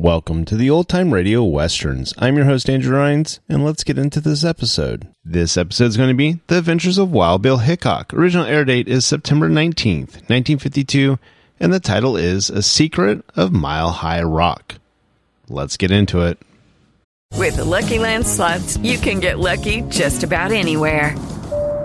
Welcome to the Old Time Radio Westerns. I'm your host, Andrew Rhynes, and let's get into this episode. This episode is going to be The Adventures of Wild Bill Hickok. Original air date is September 19th, 1952, and the title is A Secret of Mile High Rock. Let's get into it. With the Lucky Land slots, you can get lucky just about anywhere.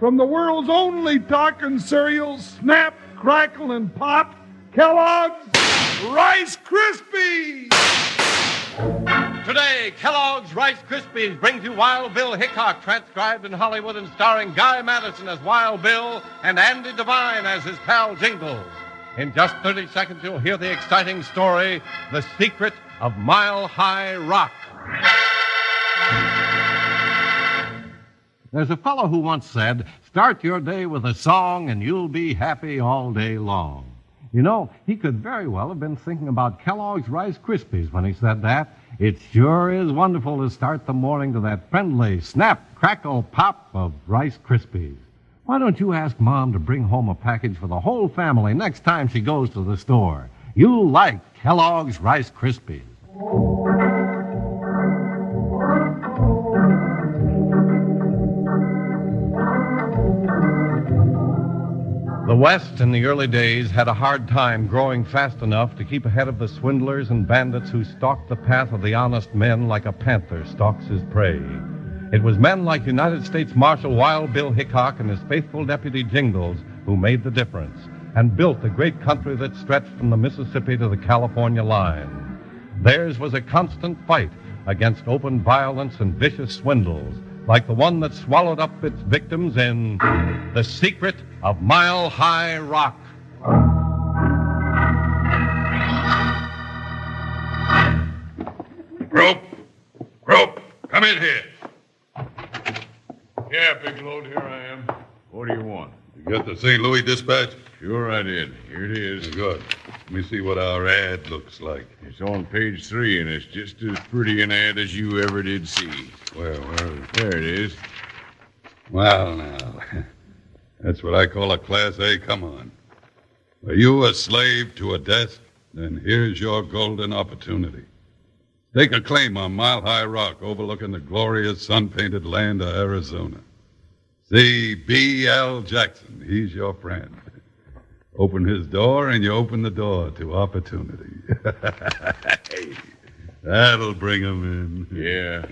from the world's only talking cereal, Snap, Crackle, and Pop, Kellogg's Rice Krispies! Today, Kellogg's Rice Krispies brings you Wild Bill Hickok, transcribed in Hollywood and starring Guy Madison as Wild Bill and Andy Devine as his pal Jingles. In just 30 seconds, you'll hear the exciting story The Secret of Mile High Rock. There's a fellow who once said, Start your day with a song and you'll be happy all day long. You know, he could very well have been thinking about Kellogg's Rice Krispies when he said that. It sure is wonderful to start the morning to that friendly snap, crackle, pop of Rice Krispies. Why don't you ask Mom to bring home a package for the whole family next time she goes to the store? You'll like Kellogg's Rice Krispies. West in the early days had a hard time growing fast enough to keep ahead of the swindlers and bandits who stalked the path of the honest men like a panther stalks his prey. It was men like United States Marshal Wild Bill Hickok and his faithful deputy Jingles who made the difference and built the great country that stretched from the Mississippi to the California line. Theirs was a constant fight against open violence and vicious swindles, like the one that swallowed up its victims in The Secret of Mile High Rock. Rope! Rope! Come in here. Yeah, Big Load, here I am. What do you want? You got the St. Louis Dispatch? Sure I did. Here it is. Good. Let me see what our ad looks like. It's on page three, and it's just as pretty an ad as you ever did see. Well, well. There it is. Well, now, that's what I call a Class A come on. Are you a slave to a desk? Then here's your golden opportunity. Take a claim on Mile High Rock overlooking the glorious sun painted land of Arizona. See B.L. Jackson. He's your friend. Open his door, and you open the door to opportunity. That'll bring 'em in. Yeah.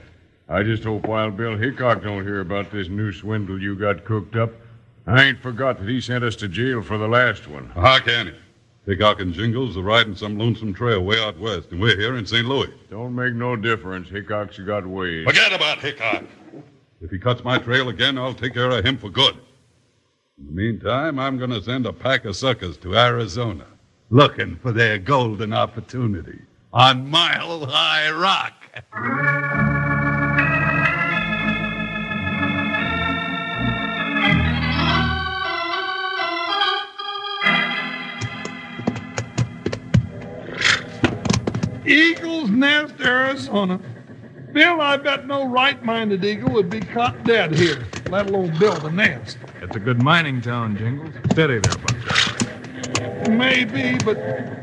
I just hope Wild Bill Hickok don't hear about this new swindle you got cooked up. I ain't forgot that he sent us to jail for the last one. How can he? Hickok and Jingles are riding some lonesome trail way out west, and we're here in St. Louis. Don't make no difference. Hickok's got ways. Forget about Hickok. If he cuts my trail again, I'll take care of him for good. In the meantime, I'm going to send a pack of suckers to Arizona looking for their golden opportunity on Mile High Rock. Eagle's Nest, Arizona. Bill, I bet no right minded eagle would be caught dead here, let alone build a nest. It's a good mining town, Jingles. Steady there, Buck. Maybe, but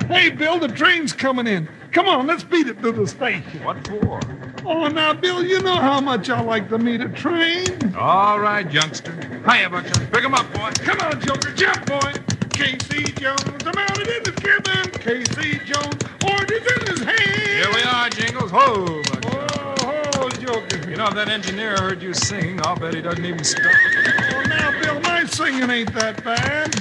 hey, Bill, the train's coming in. Come on, let's beat it to the station. What for? Oh, now, Bill, you know how much I like to meet a train. All right, youngster. Hiya, Buckshot. Pick him up, boy. Come on, Joker, jump, boy. Casey Jones, I'm out in his cabin. Casey Jones, orders in his hand. Here we are, Jingles. Ho, Joker. You know, that engineer heard you singing, I'll bet he doesn't even stop. Oh, now, Bill, my singing ain't that bad.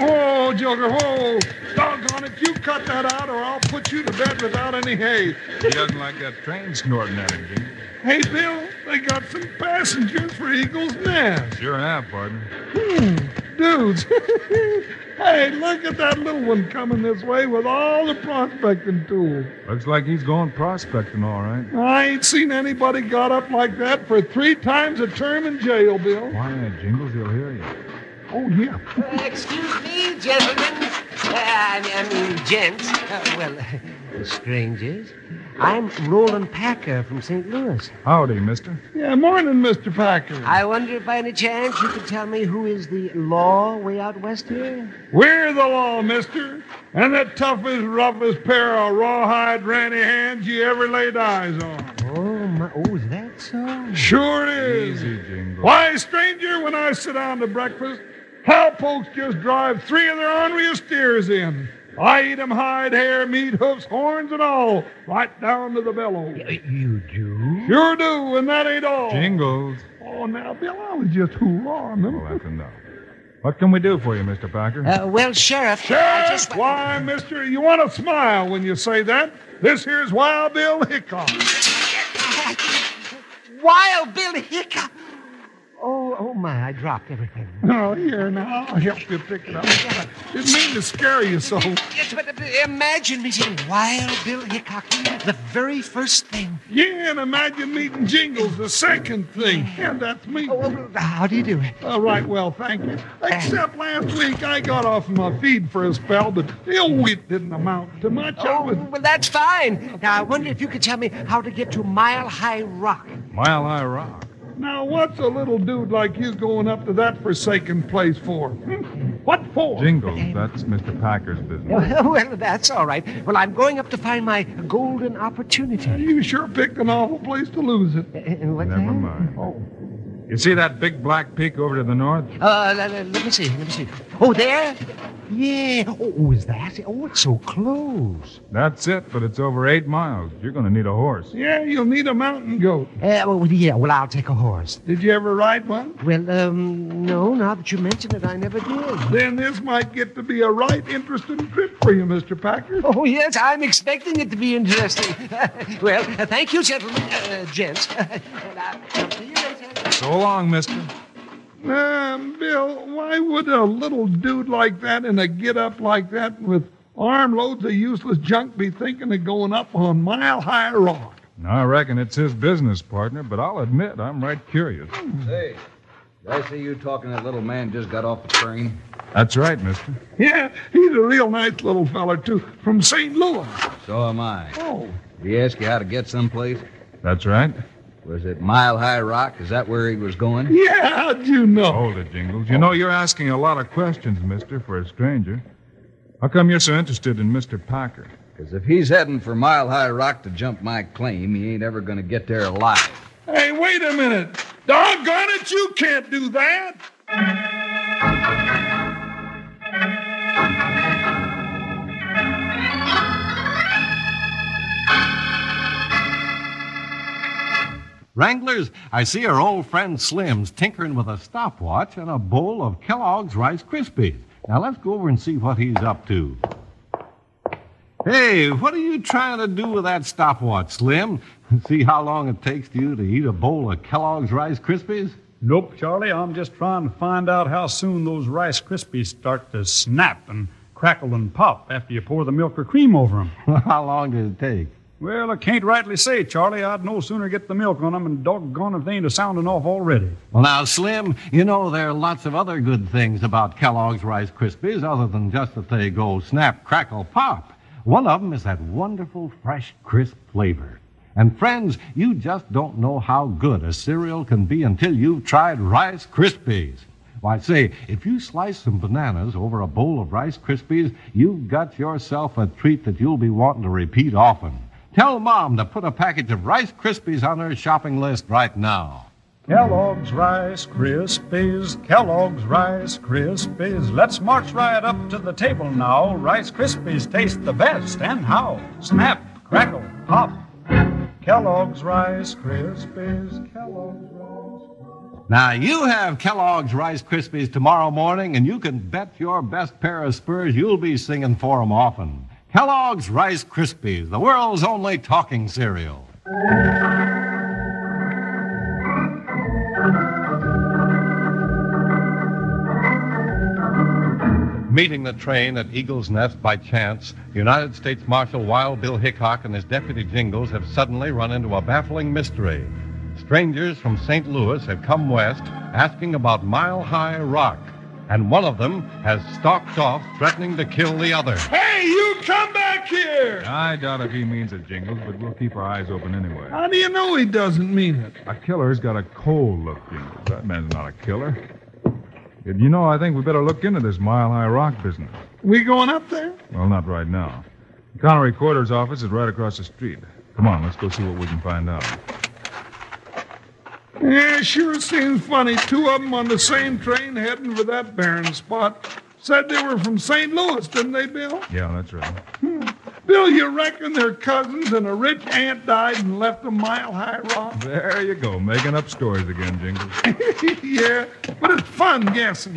Oh, Joker, oh, doggone it, you cut that out or I'll put you to bed without any hay. He doesn't like that train snorting at him. Hey, Bill, they got some passengers for Eagle's Nest. Sure have, partner. Hmm, dudes. hey, look at that little one coming this way with all the prospecting tools. Looks like he's going prospecting, all right. I ain't seen anybody got up like that for three times a term in jail, Bill. Why, Jingles, he'll hear you. Oh, yeah. Uh, excuse me, gentlemen. Uh, I, I mean, gents. Uh, well, strangers. I'm Roland Packer from St. Louis. Howdy, mister. Yeah, morning, Mr. Packer. I wonder if by any chance you could tell me who is the law way out west here? We're the law, mister. And the toughest, roughest pair of rawhide ranny hands you ever laid eyes on. Oh, my, oh, is that so? Sure is. Easy, Jingles. Why, stranger, when I sit down to breakfast, how folks just drive three of their orneriest steers in. I eat 'em hide, hair, meat, hoofs, horns, and all, right down to the bellows. You do? Sure do, and that ain't all. Jingles. Oh, now, Bill, I was just hoorahing them. Well, that's enough. What can we do for you, Mr. Packer? Uh, well, Sheriff. Sheriff, just... why, mister, you want to smile when you say that. This here's Wild Bill Hickok. Wild Bill Hickok. Oh, oh my, I dropped everything. Oh, here, now, I'll help you pick it up. Didn't mean to scare you so. Yes, but uh, imagine meeting Wild Bill Hickok, the very first thing. Yeah, and imagine meeting Jingles, the second thing. Yeah, that's me. Oh, well, how do you do it? All right, well, thank you. Except last week I got off my feed for a spell, but oh, it didn't amount to much. I Oh, was... well, that's fine. Now, I wonder if you could tell me how to get to Mile High Rock. Mile High Rock. Now, what's a little dude like you going up to that forsaken place for? Hmm? What for? Jingles, that's Mr. Packer's business. well, that's all right. Well, I'm going up to find my golden opportunity. You sure picked an awful place to lose it. Uh, what's Never that? mind. Oh. You see that big black peak over to the north? Uh, let, let- let me see. Let me see. Oh, there? Yeah. Oh, is that? it? Oh, it's so close. That's it, but it's over eight miles. You're going to need a horse. Yeah, you'll need a mountain goat. Uh, well, yeah. Well, I'll take a horse. Did you ever ride one? Well, um, no. Now that you mention it, I never did. Then this might get to be a right interesting trip for you, Mr. Packer. Oh, yes, I'm expecting it to be interesting. well, uh, thank you, gentlemen, uh, gents. and I'll see you later. So long, mister. Um, Bill, why would a little dude like that in a get up like that with armloads of useless junk be thinking of going up on Mile High Rock? I reckon it's his business, partner, but I'll admit I'm right curious. Hey, did I see you talking to that little man just got off the train? That's right, mister. Yeah, he's a real nice little feller, too, from St. Louis. So am I. Oh. Did he ask you how to get someplace? That's right. Was it Mile High Rock? Is that where he was going? Yeah, how'd you know? Hold it, Jingles. You know, you're asking a lot of questions, mister, for a stranger. How come you're so interested in Mr. Packer? Because if he's heading for Mile High Rock to jump my claim, he ain't ever going to get there alive. Hey, wait a minute. Doggone it, you can't do that. Wranglers, I see our old friend Slim's tinkering with a stopwatch and a bowl of Kellogg's Rice Krispies. Now let's go over and see what he's up to. Hey, what are you trying to do with that stopwatch, Slim? See how long it takes you to eat a bowl of Kellogg's Rice Krispies? Nope, Charlie. I'm just trying to find out how soon those Rice Krispies start to snap and crackle and pop after you pour the milk or cream over them. how long does it take? Well, I can't rightly say, Charlie. I'd no sooner get the milk on them and doggone if they ain't a sounding off already. Well, now, Slim, you know there are lots of other good things about Kellogg's Rice Krispies other than just that they go snap, crackle, pop. One of them is that wonderful, fresh, crisp flavor. And friends, you just don't know how good a cereal can be until you've tried Rice Krispies. Why, say, if you slice some bananas over a bowl of Rice Krispies, you've got yourself a treat that you'll be wanting to repeat often. Tell Mom to put a package of Rice Krispies on her shopping list right now. Kellogg's Rice Krispies, Kellogg's Rice Krispies. Let's march right up to the table now. Rice Krispies taste the best, and how? Snap, crackle, pop. Kellogg's Rice Krispies, Kellogg's Rice. Now, you have Kellogg's Rice Krispies tomorrow morning, and you can bet your best pair of spurs you'll be singing for 'em often. Kellogg's Rice Krispies, the world's only talking cereal. Meeting the train at Eagle's Nest by chance, United States Marshal Wild Bill Hickok and his deputy Jingles have suddenly run into a baffling mystery. Strangers from St. Louis have come west asking about Mile High Rock, and one of them has stalked off threatening to kill the other. Hey, you come back here! I doubt if he means it, Jingles, but we'll keep our eyes open anyway. How do you know he doesn't mean it? A killer's got a cold look, Jingles. That man's not a killer. And you know, I think we better look into this Mile High Rock business. We going up there? Well, not right now. The county recorder's office is right across the street. Come on, let's go see what we can find out. Yeah, sure seems funny. Two of them on the same train heading for that barren spot. Said they were from St. Louis, didn't they, Bill? Yeah, that's right. Hmm. Bill, you reckon they're cousins and a rich aunt died and left them mile high rock? There you go, making up stories again, Jingles. yeah, but it's fun guessing.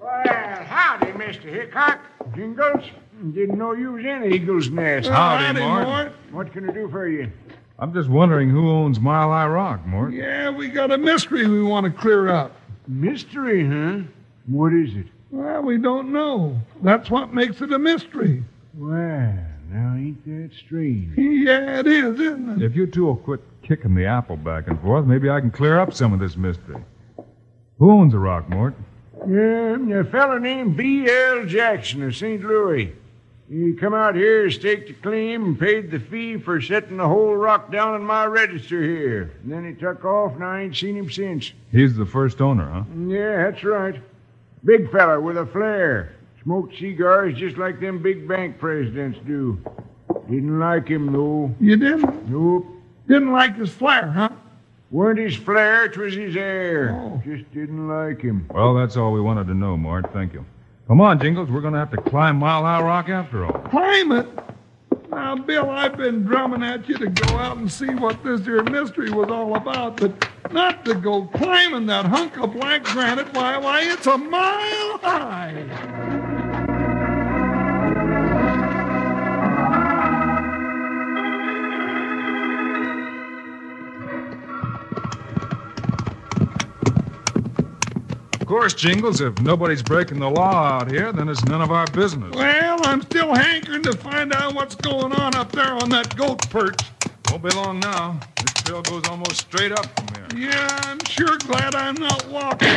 Well, howdy, Mr. Hickok. Jingles. Didn't know you was in Eagle's Nest. Howdy, Howdy, Mort. Mort. What can I do for you? I'm just wondering who owns Mile High Rock, Mort. Yeah, we got a mystery we want to clear up. Mystery, huh? What is it? Well, we don't know. That's what makes it a mystery. Well, now ain't that strange? Yeah, it is, isn't it? If you two will quit kicking the apple back and forth, maybe I can clear up some of this mystery. Who owns the rock, Mort? Yeah, a feller named B.L. Jackson of St. Louis. He come out here, staked a claim, and paid the fee for setting the whole rock down in my register here. And then he took off, and I ain't seen him since. He's the first owner, huh? Yeah, that's right. Big fella with a flare. Smoked cigars just like them big bank presidents do. Didn't like him, though. You didn't? Nope. Didn't like his flare, huh? Weren't his flair, flare, 'twas his air. Oh. Just didn't like him. Well, that's all we wanted to know, Mort. Thank you. Come on, Jingles. We're going to have to climb Mile High Rock after all. Climb it? Now, Bill, I've been drumming at you to go out and see what this here mystery was all about, but not to go climbing that hunk of black granite. Why, why, it's a mile high. Of course, Jingles, if nobody's breaking the law out here, then it's none of our business. Well, I'm still hankering to find out what's going on up there on that goat perch. Won't be long now. This trail goes almost straight up from here. Yeah, I'm sure glad I'm not walking.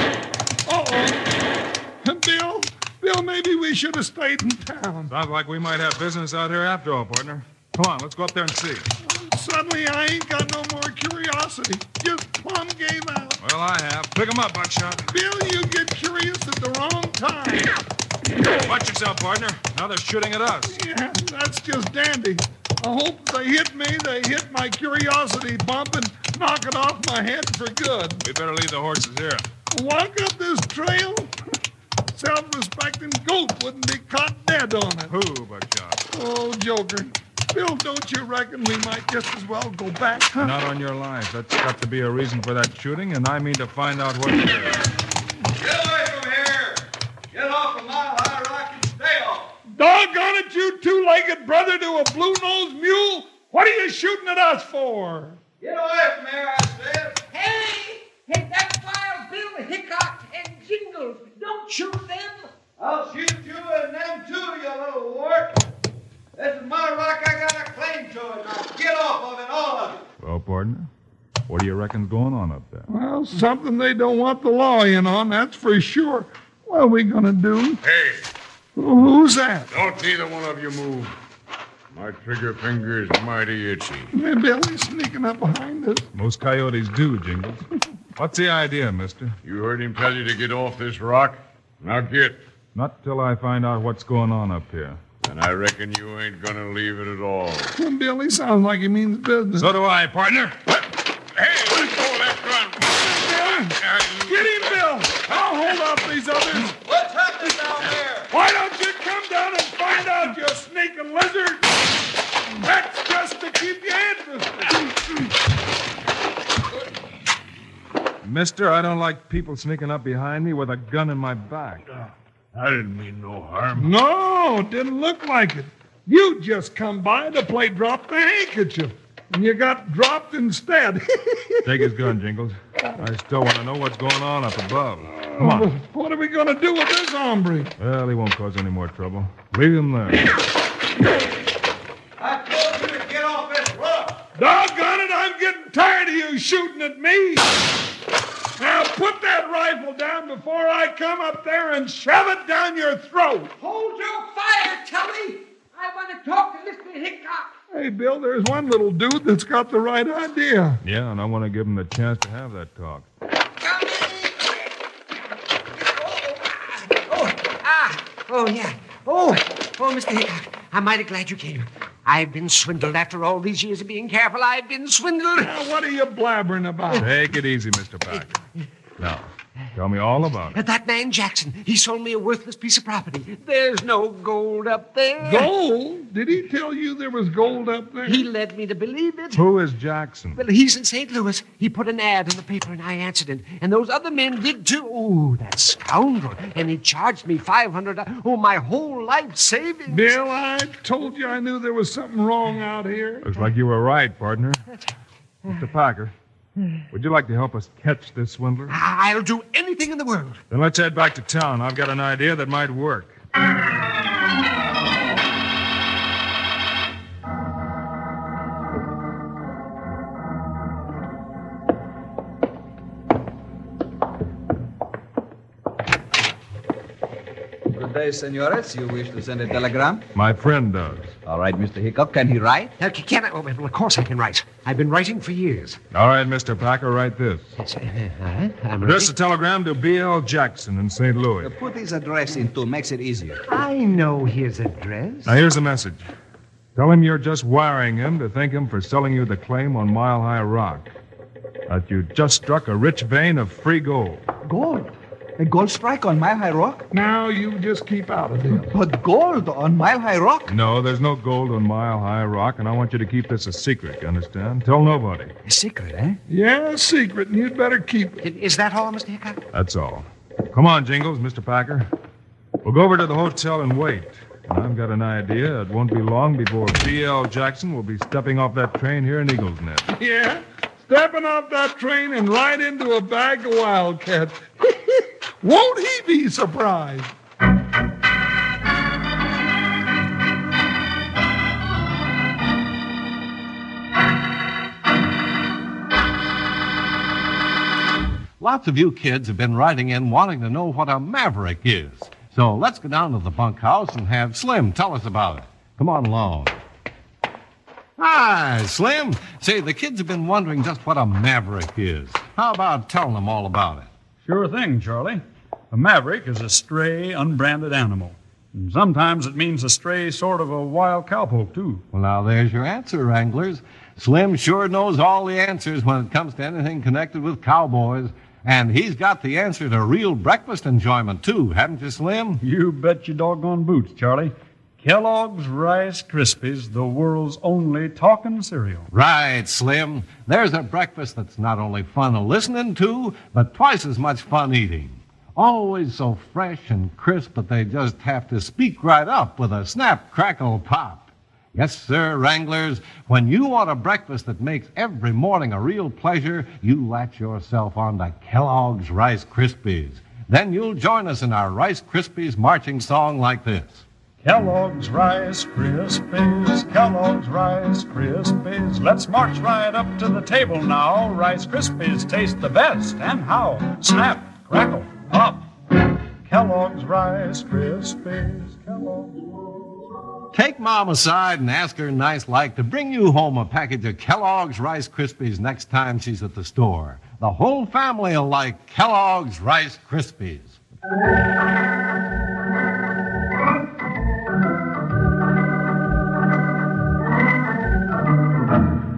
Uh-oh. Bill, Bill, maybe we should have stayed in town. Sounds like we might have business out here after all, partner. Come on, let's go up there and see. Suddenly, I ain't got no more curiosity. Just plumb gave out. Well, I have. Pick 'em up, Buckshot. Bill, you get curious at the wrong time. Watch yourself, partner. Now they're shooting at us. Yeah, that's just dandy. I hope they hit me, they hit my curiosity bump and knock it off my head for good. We better leave the horses here. Walk up this trail? Self-respecting goat wouldn't be caught dead on it. Who, Buckshot? Oh, Joker. Bill, don't you reckon we might just as well go back? Huh? Not on your life. That's got to be a reason for that shooting, and I mean to find out what it is. Get away from here! Get off of Mile High Rock and stay off! Doggone it, you two-legged brother to a blue-nosed mule! What are you shooting at us for? Get away from here, I said! Hey! Hey, that's Wild Bill Hickok and Jingles. Don't shoot them. I'll shoot you and them too, you little wart! This is my rock, I got a claim to it. Now get off of it, all of it! Well, partner, what do you reckon's going on up there? Well, something they don't want the law in on, that's for sure. What are we gonna do? Hey, Who's that? don't neither one of you move. My trigger finger is mighty itchy. Hey, Billy sneaking up behind us. Most coyotes do, Jingles. What's the idea, mister? You heard him tell you to get off this rock? Now get. Not till I find out what's going on up here. And I reckon you ain't gonna leave it at all. Billy sounds like he means business. So do I, partner. Hey, let go that gun. Get him, Bill! I'll hold off these others. What's happening down there? Why don't you come down and find out, you sneaking lizard? That's just to keep you interested. Mister, I don't like people sneaking up behind me with a gun in my back. I didn't mean no harm. No, didn't look like it. You just come by to play drop the handkerchief. And you got dropped instead. Take his gun, Jingles. I still want to know what's going on up above. Come on. What are we going to do with this hombre? Well, he won't cause any more trouble. Leave him there. I told you to get off this rock! Doggone it, I'm getting tired of you shooting at me. Now put that rifle down before I come up there and shove it down your throat. Hold your fire, Tully. I want to talk to Mr. Hickok. Hey, Bill, there's one little dude that's got the right idea. Yeah, and I want to give him the chance to have that talk. Oh, ah, oh, yeah. Oh, oh, Mr. Hickok, I'm mighty glad you came. I've been swindled after all these years of being careful. I've been swindled. Now, what are you blabbering about? Take it easy, Mr. Packer. Now, tell me all about it. That man Jackson, he sold me a worthless piece of property. There's no gold up there. Gold? Did he tell you there was gold up there? He led me to believe it. Who is Jackson? Well, he's in St. Louis. He put an ad in the paper and I answered it. And those other men did too. Ooh, that scoundrel. And he charged me 500 Oh, my whole life savings. Bill, I told you I knew there was something wrong out here. Looks like you were right, partner. Mr. Packer, would you like to help us catch this swindler? I'll do anything in the world. Then let's head back to town. I've got an idea that might work. day, senores. You wish to send a telegram? My friend does. All right, Mr. Hickok. Can he write? Uh, can I? Oh, well, of course I can write. I've been writing for years. All right, Mr. Packer, write this. Yes, uh, all right, I'm Address ready. a telegram to B.L. Jackson in St. Louis. Put his address into makes it easier. I know his address. Now, here's the message. Tell him you're just wiring him to thank him for selling you the claim on Mile High Rock. That you just struck a rich vein of free gold. Gold? A gold strike on Mile High Rock? Now you just keep out of this. But gold on Mile High Rock? No, there's no gold on Mile High Rock, and I want you to keep this a secret, you understand? Tell nobody. A secret, eh? Yeah, a secret, and you'd better keep it. Is that all, Mr. Hickok? That's all. Come on, Jingles, Mr. Packer. We'll go over to the hotel and wait. And I've got an idea. It won't be long before B.L. Jackson will be stepping off that train here in Eagles Nest. Yeah, stepping off that train and right into a bag of wildcats. Won't he be surprised? Lots of you kids have been writing in wanting to know what a maverick is. So let's go down to the bunkhouse and have Slim tell us about it. Come on along. Hi, Slim. Say, the kids have been wondering just what a maverick is. How about telling them all about it? Sure thing, Charlie. A maverick is a stray, unbranded animal. And sometimes it means a stray sort of a wild cowpoke, too. Well, now there's your answer, Wranglers. Slim sure knows all the answers when it comes to anything connected with cowboys. And he's got the answer to real breakfast enjoyment, too, haven't you, Slim? You bet your doggone boots, Charlie. Kellogg's Rice Krispies, the world's only talking cereal. Right, Slim. There's a breakfast that's not only fun listening to, but twice as much fun eating. Always so fresh and crisp that they just have to speak right up with a snap, crackle, pop. Yes, sir, Wranglers. When you want a breakfast that makes every morning a real pleasure, you latch yourself onto Kellogg's Rice Krispies. Then you'll join us in our Rice Krispies marching song like this. Kellogg's Rice Krispies, Kellogg's Rice Krispies. Let's march right up to the table now. Rice Krispies taste the best, and how? Snap, crackle, pop. Kellogg's Rice Krispies, Kellogg's. Take Mom aside and ask her nice like to bring you home a package of Kellogg's Rice Krispies next time she's at the store. The whole family will like Kellogg's Rice Krispies.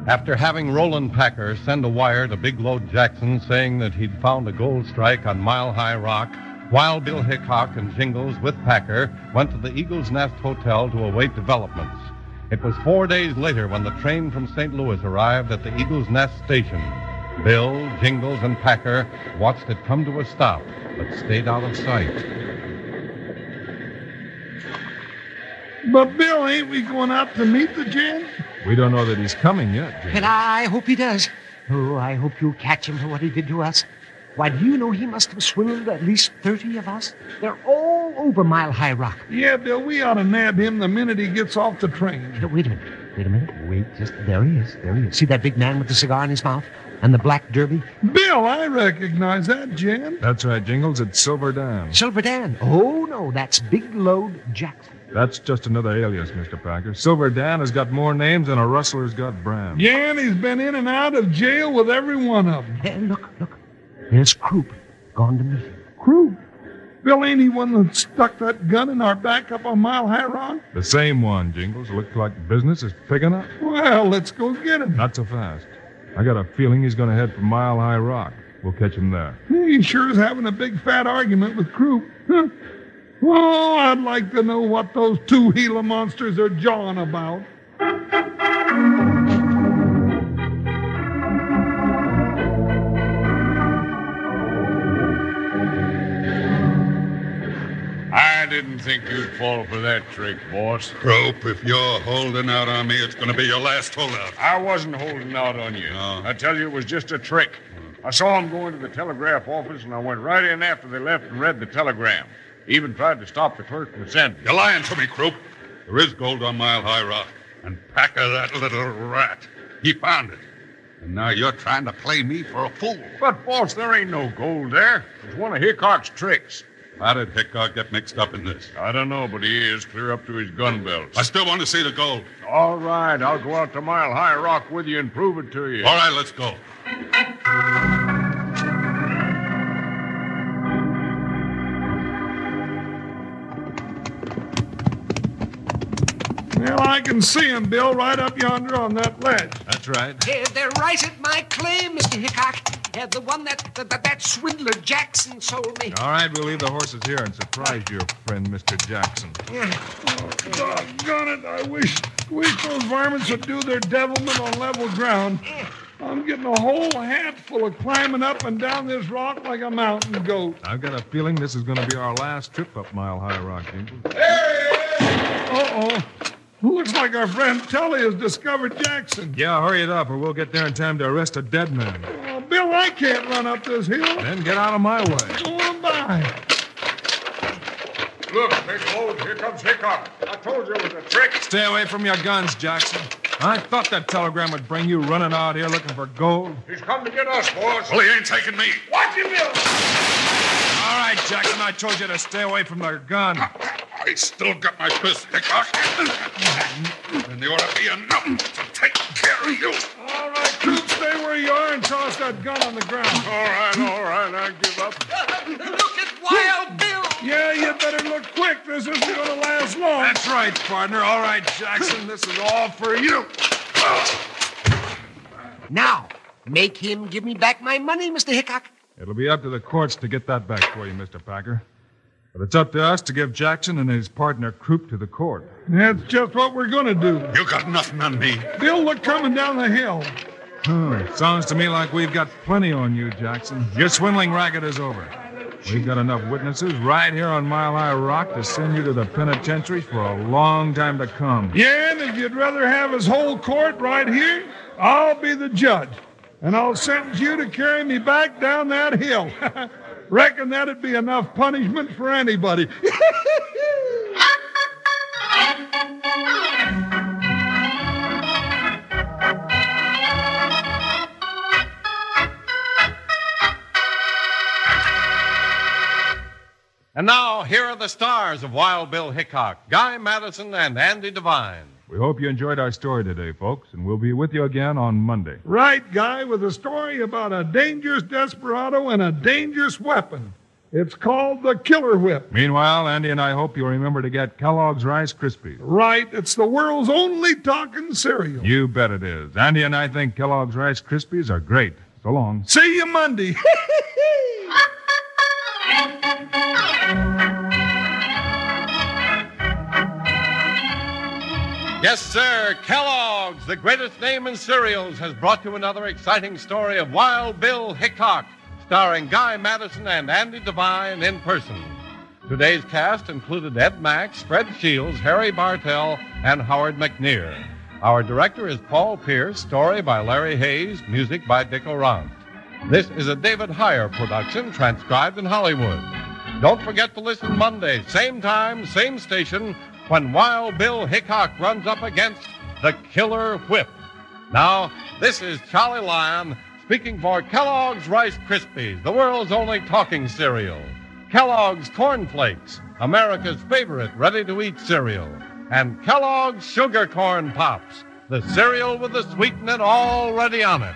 After having Roland Packer send a wire to Big Load Jackson saying that he'd found a gold strike on Mile High Rock, Wild Bill Hickok and Jingles with Packer went to the Eagle's Nest Hotel to await developments. It was four days later when the train from St. Louis arrived at the Eagle's Nest station. Bill, Jingles, and Packer watched it come to a stop, but stayed out of sight. But, Bill, ain't we going out to meet the gent? We don't know that he's coming yet, Jim. And I hope he does. Oh, I hope you'll catch him for what he did to us. Why, do you know he must have swindled at least 30 of us? They're all over Mile High Rock. Yeah, Bill, we ought to nab him the minute he gets off the train. No, wait a minute. Wait a minute. Wait, just there he is. There he is. See that big man with the cigar in his mouth? And the black derby? Bill, I recognize that gent. That's right, Jingles. It's Silver Dan. Silver Dan. Oh, no, that's Big Load Jackson. That's just another alias, Mr. Packer. Silver Dan has got more names than a rustler's got brands. Yeah, and he's been in and out of jail with every one of them. Hey, look, look. There's Croup. Gone to meet him. Croup? Bill, ain't he one that stuck that gun in our back up on Mile High Rock? The same one, Jingles. Looks like business is picking up. Well, let's go get him. Not so fast. I got a feeling he's going to head for Mile High Rock. We'll catch him there. He sure is having a big fat argument with Croup. Huh. Oh, I'd like to know what those two Gila monsters are jawing about. I didn't think you'd fall for that trick, boss. Rope, if you're holding out on me, it's going to be your last holdout. I wasn't holding out on you. I tell you, it was just a trick. I saw him going to the telegraph office, and I went right in after they left and read the telegram. Even tried to stop the clerk from sending. You're lying to me, Croup. There is gold on Mile High Rock. And Packer, that little rat, he found it. And now you're trying to play me for a fool. But, boss, there ain't no gold there. It's one of Hickok's tricks. How did Hickok get mixed up in this? I don't know, but he is clear up to his gun belt. I still want to see the gold. All right, I'll go out to Mile High Rock with you and prove it to you. All right, let's go. I can see him, Bill, right up yonder on that ledge. That's right. They're, they're right at my claim, Mr. Hickok. Uh, the one that, that that swindler Jackson sold me. All right, we'll leave the horses here and surprise your friend, Mr. Jackson. Yeah. Doggone it, I wish, wish those varmints would do their devilment on level ground. I'm getting a whole hatful of climbing up and down this rock like a mountain goat. I've got a feeling this is going to be our last trip up Mile High Rock, Jingles. Uh-oh. Looks like our friend Tully has discovered Jackson. Yeah, hurry it up, or we'll get there in time to arrest a dead man. Oh, Bill, I can't run up this hill. Then get out of my way. Go on by. Look, Big Load, here comes Hickok. I told you it was a trick. Stay away from your guns, Jackson. I thought that telegram would bring you running out here looking for gold. He's come to get us, boys. Well, he ain't taking me. Watch him, Bill. All right, Jackson, I told you to stay away from the gun. I still got my fist, Hickok. And there ought to be enough to take care of you. All right, Coop, stay where you are and toss that gun on the ground. All right, all right, I give up. Look at Wild Bill. Yeah, you better look quick. This isn't going to last long. That's right, partner. All right, Jackson, this is all for you. Now, make him give me back my money, Mr. Hickok. It'll be up to the courts to get that back for you, Mr. Packer. But it's up to us to give Jackson and his partner Croup to the court. That's just what we're going to do. You got nothing on me. Bill, look coming down the hill. Hmm, sounds to me like we've got plenty on you, Jackson. Your swindling racket is over. We've got enough witnesses right here on Mile High Rock to send you to the penitentiary for a long time to come. Yeah, and if you'd rather have his whole court right here, I'll be the judge. And I'll sentence you to carry me back down that hill. Reckon that'd be enough punishment for anybody. And now, here are the stars of Wild Bill Hickok Guy Madison and Andy Devine. We hope you enjoyed our story today, folks, and we'll be with you again on Monday. right, guy, with a story about a dangerous desperado and a dangerous weapon. It's called the Killer Whip. Meanwhile, Andy and I hope you'll remember to get Kellogg's Rice Krispies. Right, it's the world's only talking cereal. You bet it is. Andy and I think Kellogg's Rice Krispies are great. So long. See you Monday. Yes, sir. Kellogg's, the greatest name in cereals, has brought you another exciting story of Wild Bill Hickok, starring Guy Madison and Andy Devine in person. Today's cast included Ed Max, Fred Shields, Harry Bartell, and Howard McNear. Our director is Paul Pierce, story by Larry Hayes, music by Dick Aurandt. This is a David Heyer production, transcribed in Hollywood. Don't forget to listen Monday, same time, same station, when Wild Bill Hickok runs up against the Killer Whip. Now, this is Charlie Lyon speaking for Kellogg's Rice Krispies, the world's only talking cereal. Kellogg's Corn Flakes, America's favorite ready to eat cereal. And Kellogg's Sugar Corn Pops, the cereal with the sweetener already on it.